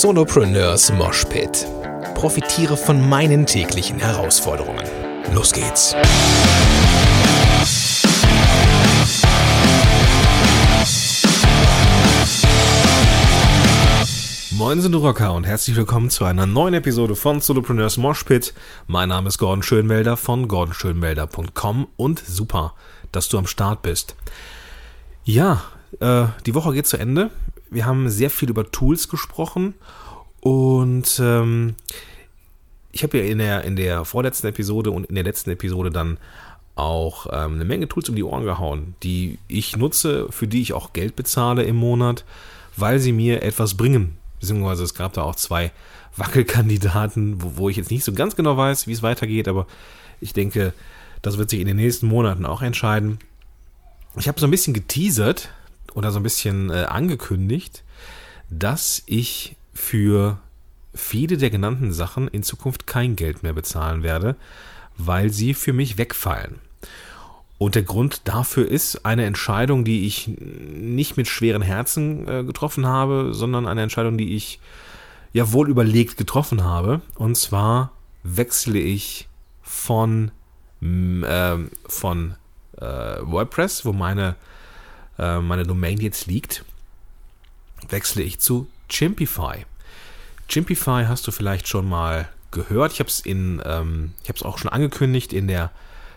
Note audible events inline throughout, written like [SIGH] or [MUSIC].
Solopreneurs Moshpit. Profitiere von meinen täglichen Herausforderungen. Los geht's! Moin sind Rocker und herzlich willkommen zu einer neuen Episode von Solopreneurs Moshpit. Mein Name ist Gordon Schönmelder von gordonschönmelder.com und super, dass du am Start bist. Ja, äh, die Woche geht zu Ende. Wir haben sehr viel über Tools gesprochen und ähm, ich habe ja in der, in der vorletzten Episode und in der letzten Episode dann auch ähm, eine Menge Tools um die Ohren gehauen, die ich nutze, für die ich auch Geld bezahle im Monat, weil sie mir etwas bringen. Beziehungsweise es gab da auch zwei [LAUGHS] Wackelkandidaten, wo, wo ich jetzt nicht so ganz genau weiß, wie es weitergeht, aber ich denke, das wird sich in den nächsten Monaten auch entscheiden. Ich habe so ein bisschen geteasert, oder so ein bisschen äh, angekündigt, dass ich für viele der genannten Sachen in Zukunft kein Geld mehr bezahlen werde, weil sie für mich wegfallen. Und der Grund dafür ist eine Entscheidung, die ich nicht mit schweren Herzen äh, getroffen habe, sondern eine Entscheidung, die ich ja wohl überlegt getroffen habe. Und zwar wechsle ich von, äh, von äh, WordPress, wo meine äh, meine Domain jetzt liegt, wechsle ich zu Chimpify. Chimpify hast du vielleicht schon mal gehört. Ich habe es in, ähm, ich habe es auch schon angekündigt in der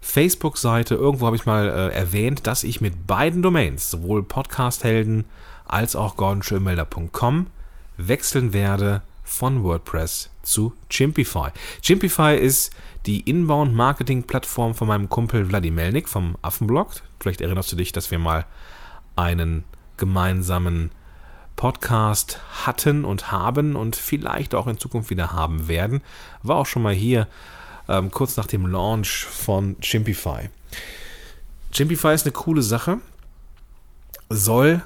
Facebook-Seite. Irgendwo habe ich mal äh, erwähnt, dass ich mit beiden Domains, sowohl Podcast-Helden als auch gordonschönmelder.com, wechseln werde von WordPress zu Chimpify. Chimpify ist die Inbound-Marketing-Plattform von meinem Kumpel Wladimir Melnik vom Affenblog. Vielleicht erinnerst du dich, dass wir mal einen gemeinsamen Podcast hatten und haben und vielleicht auch in Zukunft wieder haben werden. War auch schon mal hier ähm, kurz nach dem Launch von Chimpify. Chimpify ist eine coole Sache. Soll.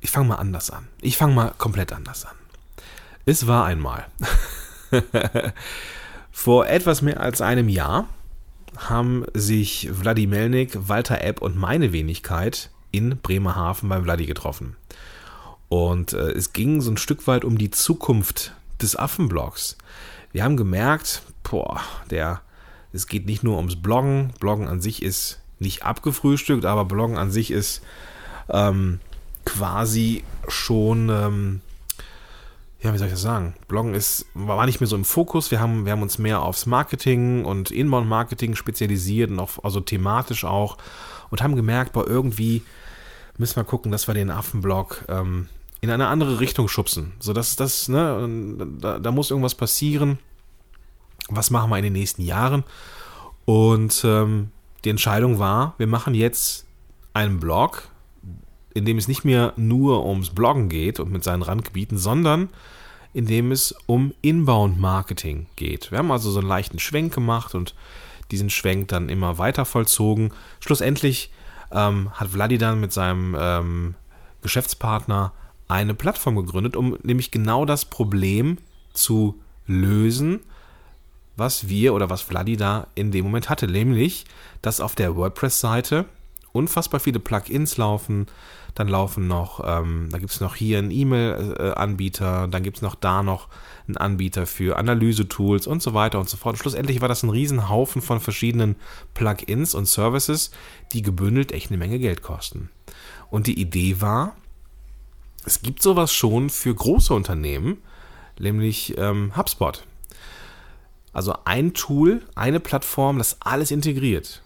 Ich fange mal anders an. Ich fange mal komplett anders an. Es war einmal. [LAUGHS] Vor etwas mehr als einem Jahr haben sich Wladimir Melnik, Walter Epp und meine Wenigkeit in Bremerhaven beim Vladi getroffen. Und äh, es ging so ein Stück weit um die Zukunft des Affenblogs. Wir haben gemerkt, boah, der, es geht nicht nur ums Bloggen. Bloggen an sich ist nicht abgefrühstückt, aber Bloggen an sich ist ähm, quasi schon ähm, ja, wie soll ich das sagen? Bloggen ist, war nicht mehr so im Fokus. Wir haben, wir haben uns mehr aufs Marketing und Inbound-Marketing spezialisiert und auch, also thematisch auch und haben gemerkt, boah, irgendwie müssen wir gucken, dass wir den Affenblog ähm, in eine andere Richtung schubsen. So dass das, ne, da, da, muss irgendwas passieren. Was machen wir in den nächsten Jahren? Und ähm, die Entscheidung war, wir machen jetzt einen Blog, in dem es nicht mehr nur ums Bloggen geht und mit seinen Randgebieten, sondern in dem es um Inbound-Marketing geht. Wir haben also so einen leichten Schwenk gemacht und diesen Schwenk dann immer weiter vollzogen. Schlussendlich ähm, hat Vladi dann mit seinem ähm, Geschäftspartner eine Plattform gegründet, um nämlich genau das Problem zu lösen, was wir oder was Vladi da in dem Moment hatte. Nämlich, dass auf der WordPress-Seite unfassbar viele Plugins laufen. Dann laufen noch, ähm, da gibt es noch hier einen E-Mail-Anbieter, dann gibt es noch da noch einen Anbieter für Analyse-Tools und so weiter und so fort. Und schlussendlich war das ein Riesenhaufen von verschiedenen Plugins und Services, die gebündelt echt eine Menge Geld kosten. Und die Idee war, es gibt sowas schon für große Unternehmen, nämlich ähm, HubSpot. Also ein Tool, eine Plattform, das alles integriert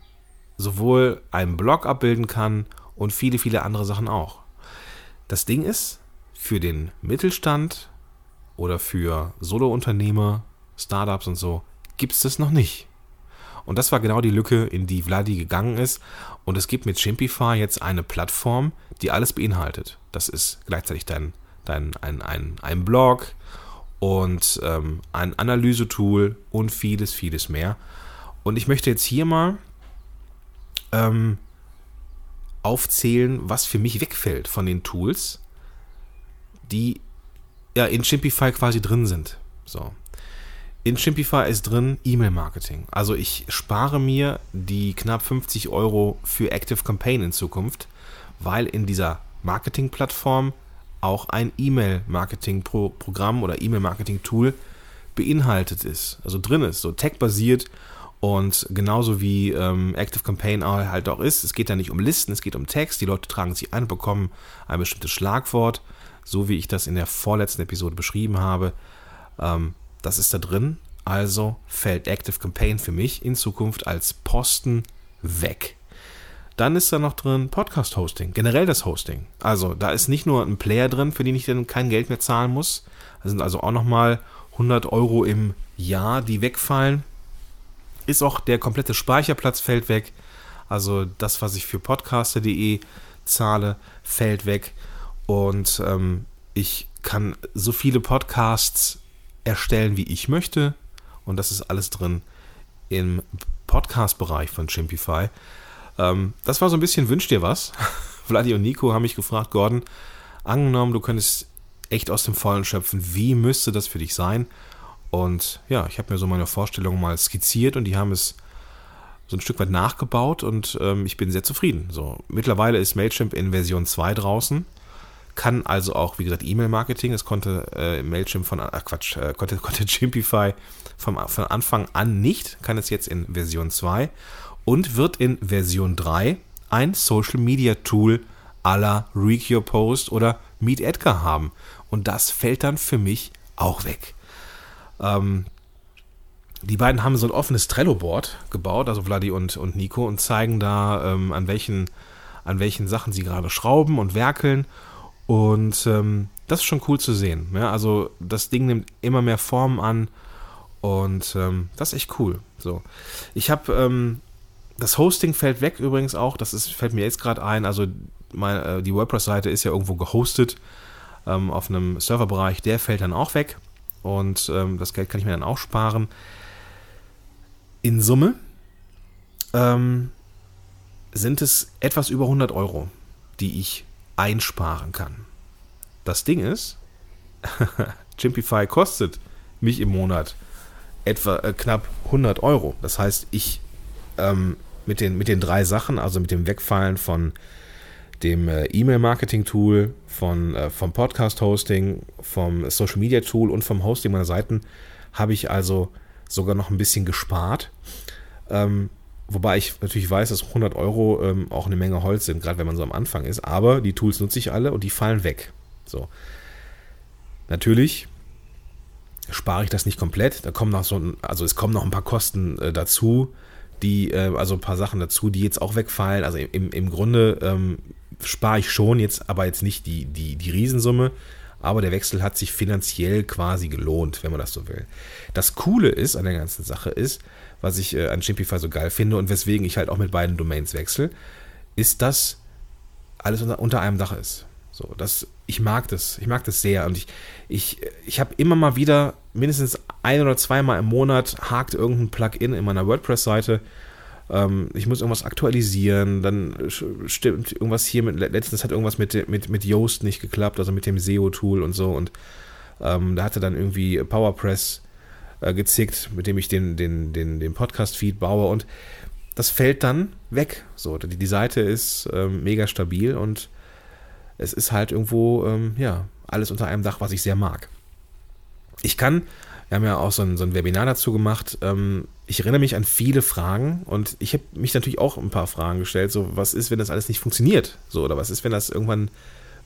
sowohl einen Blog abbilden kann und viele, viele andere Sachen auch. Das Ding ist, für den Mittelstand oder für Solo-Unternehmer, Startups und so, gibt es das noch nicht. Und das war genau die Lücke, in die Vladi gegangen ist. Und es gibt mit Chimpify jetzt eine Plattform, die alles beinhaltet. Das ist gleichzeitig dein, dein, ein, ein, ein Blog und ähm, ein Analysetool und vieles, vieles mehr. Und ich möchte jetzt hier mal ähm, aufzählen, was für mich wegfällt von den Tools, die ja in Chimpify quasi drin sind. So. In Chimpify ist drin E-Mail-Marketing. Also ich spare mir die knapp 50 Euro für Active Campaign in Zukunft, weil in dieser Marketing-Plattform auch ein E-Mail-Marketing-Programm oder E-Mail-Marketing-Tool beinhaltet ist, also drin ist, so tech-basiert und genauso wie ähm, Active Campaign halt auch ist. Es geht da nicht um Listen, es geht um Text. Die Leute tragen sich ein, bekommen ein bestimmtes Schlagwort, so wie ich das in der vorletzten Episode beschrieben habe. Ähm, das ist da drin. Also fällt Active Campaign für mich in Zukunft als Posten weg. Dann ist da noch drin Podcast-Hosting, generell das Hosting. Also da ist nicht nur ein Player drin, für den ich dann kein Geld mehr zahlen muss. Das sind also auch nochmal 100 Euro im Jahr, die wegfallen. Ist auch der komplette Speicherplatz fällt weg. Also das, was ich für podcaster.de zahle, fällt weg. Und ähm, ich kann so viele Podcasts erstellen, wie ich möchte. Und das ist alles drin im Podcast-Bereich von Chimpify. Ähm, das war so ein bisschen Wünsch dir was. [LAUGHS] Vladi und Nico haben mich gefragt, Gordon, angenommen, du könntest echt aus dem Vollen schöpfen, wie müsste das für dich sein? Und ja, ich habe mir so meine Vorstellung mal skizziert und die haben es so ein Stück weit nachgebaut und ähm, ich bin sehr zufrieden. So, mittlerweile ist Mailchimp in Version 2 draußen, kann also auch, wie gesagt, E-Mail-Marketing. Es konnte äh, Mailchimp von, ach Quatsch, äh, konnte, [LAUGHS] konnte Chimpify vom, von Anfang an nicht, kann es jetzt in Version 2 und wird in Version 3 ein Social Media Tool à la Recure Post oder Meet Edgar haben. Und das fällt dann für mich auch weg. Ähm, die beiden haben so ein offenes Trello-Board gebaut, also Vladi und, und Nico, und zeigen da, ähm, an, welchen, an welchen Sachen sie gerade schrauben und werkeln. Und ähm, das ist schon cool zu sehen. Ja? Also das Ding nimmt immer mehr Formen an und ähm, das ist echt cool. So, ich habe ähm, das Hosting fällt weg übrigens auch, das ist, fällt mir jetzt gerade ein. Also meine, äh, die WordPress-Seite ist ja irgendwo gehostet ähm, auf einem Serverbereich, der fällt dann auch weg. Und ähm, das Geld kann ich mir dann auch sparen. In Summe ähm, sind es etwas über 100 Euro, die ich einsparen kann. Das Ding ist, [LAUGHS] Chimpify kostet mich im Monat etwa äh, knapp 100 Euro. Das heißt, ich ähm, mit, den, mit den drei Sachen, also mit dem Wegfallen von dem äh, E-Mail-Marketing-Tool, äh, vom Podcast-Hosting, vom Social-Media-Tool und vom Hosting meiner Seiten, habe ich also sogar noch ein bisschen gespart. Ähm, wobei ich natürlich weiß, dass 100 Euro ähm, auch eine Menge Holz sind, gerade wenn man so am Anfang ist. Aber die Tools nutze ich alle und die fallen weg. So. Natürlich spare ich das nicht komplett. Da kommen noch so, also es kommen noch ein paar Kosten äh, dazu die, äh, also ein paar Sachen dazu, die jetzt auch wegfallen. Also im, im Grunde ähm, spare ich schon jetzt, aber jetzt nicht die, die, die Riesensumme. Aber der Wechsel hat sich finanziell quasi gelohnt, wenn man das so will. Das Coole ist an der ganzen Sache ist, was ich äh, an Chimpify so geil finde und weswegen ich halt auch mit beiden Domains wechsle, ist, dass alles unter, unter einem Dach ist. So, das, ich mag das, ich mag das sehr und ich, ich, ich habe immer mal wieder, mindestens ein oder zweimal im Monat hakt irgendein Plugin in meiner WordPress-Seite. Ähm, ich muss irgendwas aktualisieren, dann stimmt irgendwas hier mit, letztens hat irgendwas mit, mit, mit Yoast nicht geklappt, also mit dem SEO-Tool und so und ähm, da hatte dann irgendwie PowerPress äh, gezickt, mit dem ich den, den, den, den Podcast-Feed baue und das fällt dann weg. So, die, die Seite ist ähm, mega stabil und es ist halt irgendwo, ähm, ja, alles unter einem Dach, was ich sehr mag. Ich kann, wir haben ja auch so ein, so ein Webinar dazu gemacht, ähm, ich erinnere mich an viele Fragen und ich habe mich natürlich auch ein paar Fragen gestellt, so was ist, wenn das alles nicht funktioniert, so oder was ist, wenn das irgendwann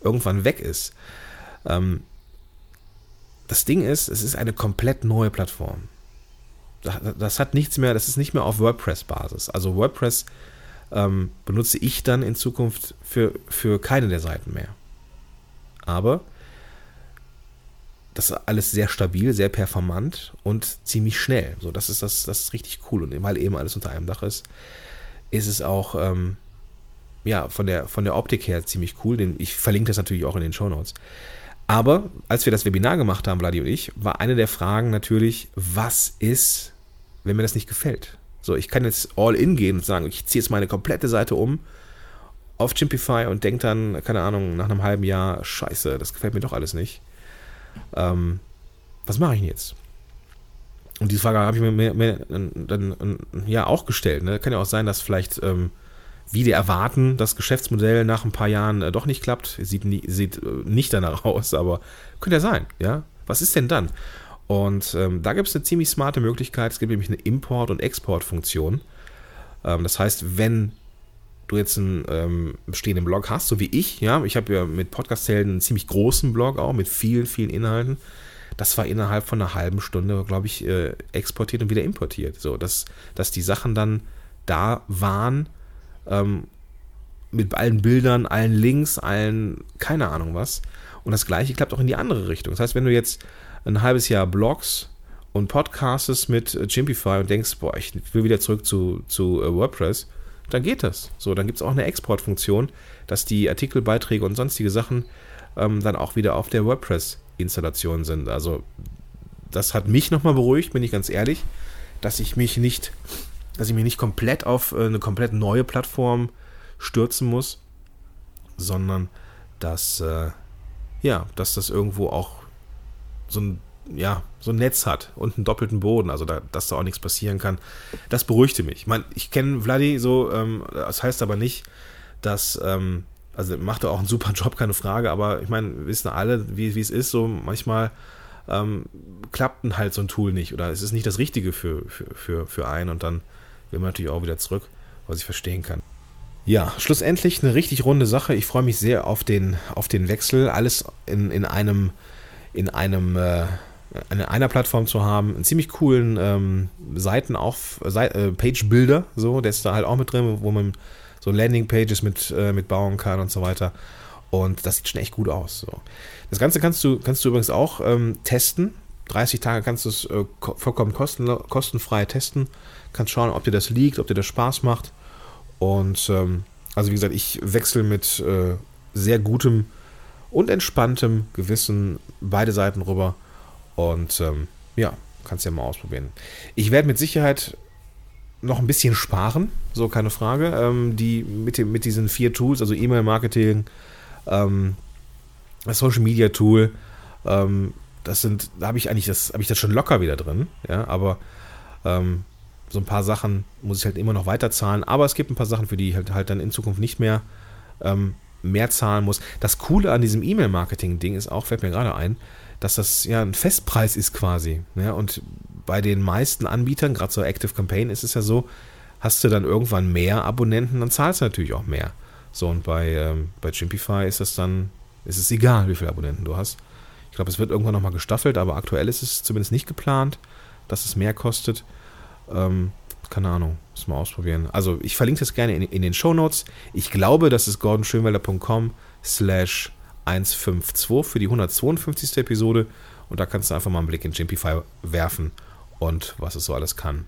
irgendwann weg ist. Ähm, das Ding ist, es ist eine komplett neue Plattform. Das, hat nichts mehr, das ist nicht mehr auf WordPress-Basis. Also WordPress ähm, benutze ich dann in Zukunft für, für keine der Seiten mehr. Aber das ist alles sehr stabil, sehr performant und ziemlich schnell. So, das ist das, das ist richtig cool. Und weil eben alles unter einem Dach ist, ist es auch ähm, ja, von der, von der Optik her ziemlich cool. Den, ich verlinke das natürlich auch in den Show Notes. Aber als wir das Webinar gemacht haben, Vladi und ich, war eine der Fragen natürlich, was ist, wenn mir das nicht gefällt? So, ich kann jetzt all in gehen und sagen, ich ziehe jetzt meine komplette Seite um auf Chimpify und denke dann, keine Ahnung, nach einem halben Jahr, scheiße, das gefällt mir doch alles nicht. Ähm, was mache ich denn jetzt? Und diese Frage habe ich mir, mir, mir dann, dann, ja auch gestellt. Ne? Kann ja auch sein, dass vielleicht ähm, wie erwarten, das Geschäftsmodell nach ein paar Jahren äh, doch nicht klappt. Sieht, nie, sieht äh, nicht danach [LAUGHS] aus, aber könnte ja sein, ja. Was ist denn dann? Und ähm, da gibt es eine ziemlich smarte Möglichkeit. Es gibt nämlich eine Import- und Exportfunktion. Ähm, das heißt, wenn du jetzt einen ähm, bestehenden Blog hast, so wie ich, ja, ich habe ja mit Podcast-Helden einen ziemlich großen Blog auch, mit vielen, vielen Inhalten. Das war innerhalb von einer halben Stunde, glaube ich, äh, exportiert und wieder importiert. So, dass, dass die Sachen dann da waren, ähm, mit allen Bildern, allen Links, allen, keine Ahnung was. Und das gleiche klappt auch in die andere Richtung. Das heißt, wenn du jetzt ein halbes Jahr Blogs und Podcastest mit Chimpify und denkst, boah, ich will wieder zurück zu, zu uh, WordPress, dann geht das. So, dann gibt es auch eine Exportfunktion, dass die Artikelbeiträge und sonstige Sachen ähm, dann auch wieder auf der WordPress-Installation sind. Also, das hat mich nochmal beruhigt, bin ich ganz ehrlich, dass ich mich nicht, dass ich mich nicht komplett auf äh, eine komplett neue Plattform stürzen muss, sondern dass, äh, ja, dass das irgendwo auch so ein, ja, so ein Netz hat und einen doppelten Boden, also da, dass da auch nichts passieren kann. Das beruhigte mich. Ich meine, ich kenne Vladi so, ähm, das heißt aber nicht, dass, ähm, also macht er auch einen super [LAUGHS] Job, keine Frage, aber ich meine, wissen alle, wie, wie es ist, so manchmal ähm, klappt halt so ein Tool nicht oder es ist nicht das Richtige für, für, für, für einen und dann will man natürlich auch wieder zurück, was ich verstehen kann. Ja, schlussendlich eine richtig runde Sache. Ich freue mich sehr auf den, auf den Wechsel. Alles in, in einem in einem äh, in einer Plattform zu haben, einen ziemlich coolen ähm, Seitenauf, äh, Page-Builder, so, der ist da halt auch mit drin, wo man so Landing-Pages mit, äh, mit bauen kann und so weiter. Und das sieht schon echt gut aus. So. Das Ganze kannst du, kannst du übrigens auch ähm, testen. 30 Tage kannst du es äh, vollkommen kosten, kostenfrei testen. Kannst schauen, ob dir das liegt, ob dir das Spaß macht. Und ähm, also wie gesagt, ich wechsle mit äh, sehr gutem und entspanntem Gewissen beide Seiten rüber. Und ähm, ja, kannst ja mal ausprobieren. Ich werde mit Sicherheit noch ein bisschen sparen, so keine Frage. Ähm, die mit, dem, mit diesen vier Tools, also E-Mail-Marketing, ähm, das Social Media Tool, ähm, das sind, da habe ich eigentlich das, habe ich das schon locker wieder drin, ja, aber ähm, so ein paar Sachen muss ich halt immer noch weiter zahlen, aber es gibt ein paar Sachen, für die ich halt, halt dann in Zukunft nicht mehr ähm, mehr zahlen muss. Das Coole an diesem E-Mail-Marketing-Ding ist auch, fällt mir gerade ein, dass das ja ein Festpreis ist quasi. Ja, und bei den meisten Anbietern, gerade so Active Campaign, ist es ja so, hast du dann irgendwann mehr Abonnenten, dann zahlst du natürlich auch mehr. So, und bei, ähm, bei Chimpify ist es dann, ist es egal, wie viele Abonnenten du hast. Ich glaube, es wird irgendwann nochmal gestaffelt, aber aktuell ist es zumindest nicht geplant, dass es mehr kostet. Ähm, keine Ahnung, muss mal ausprobieren. Also ich verlinke das gerne in, in den Show Notes. Ich glaube, das ist gordonschönwelder.com slash 152 für die 152. Episode und da kannst du einfach mal einen Blick in Jimpify werfen und was es so alles kann.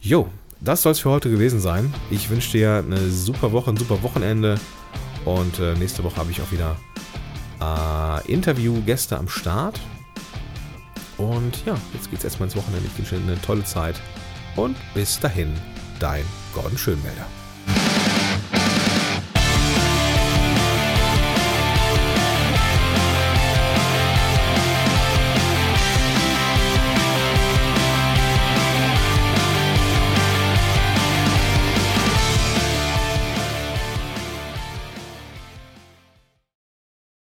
Jo, das soll es für heute gewesen sein. Ich wünsche dir eine super Woche, ein super Wochenende und äh, nächste Woche habe ich auch wieder äh, Interviewgäste am Start. Und ja, jetzt geht es erstmal ins Wochenende. Ich wünsche dir eine tolle Zeit und bis dahin, dein Gordon Schönmelder.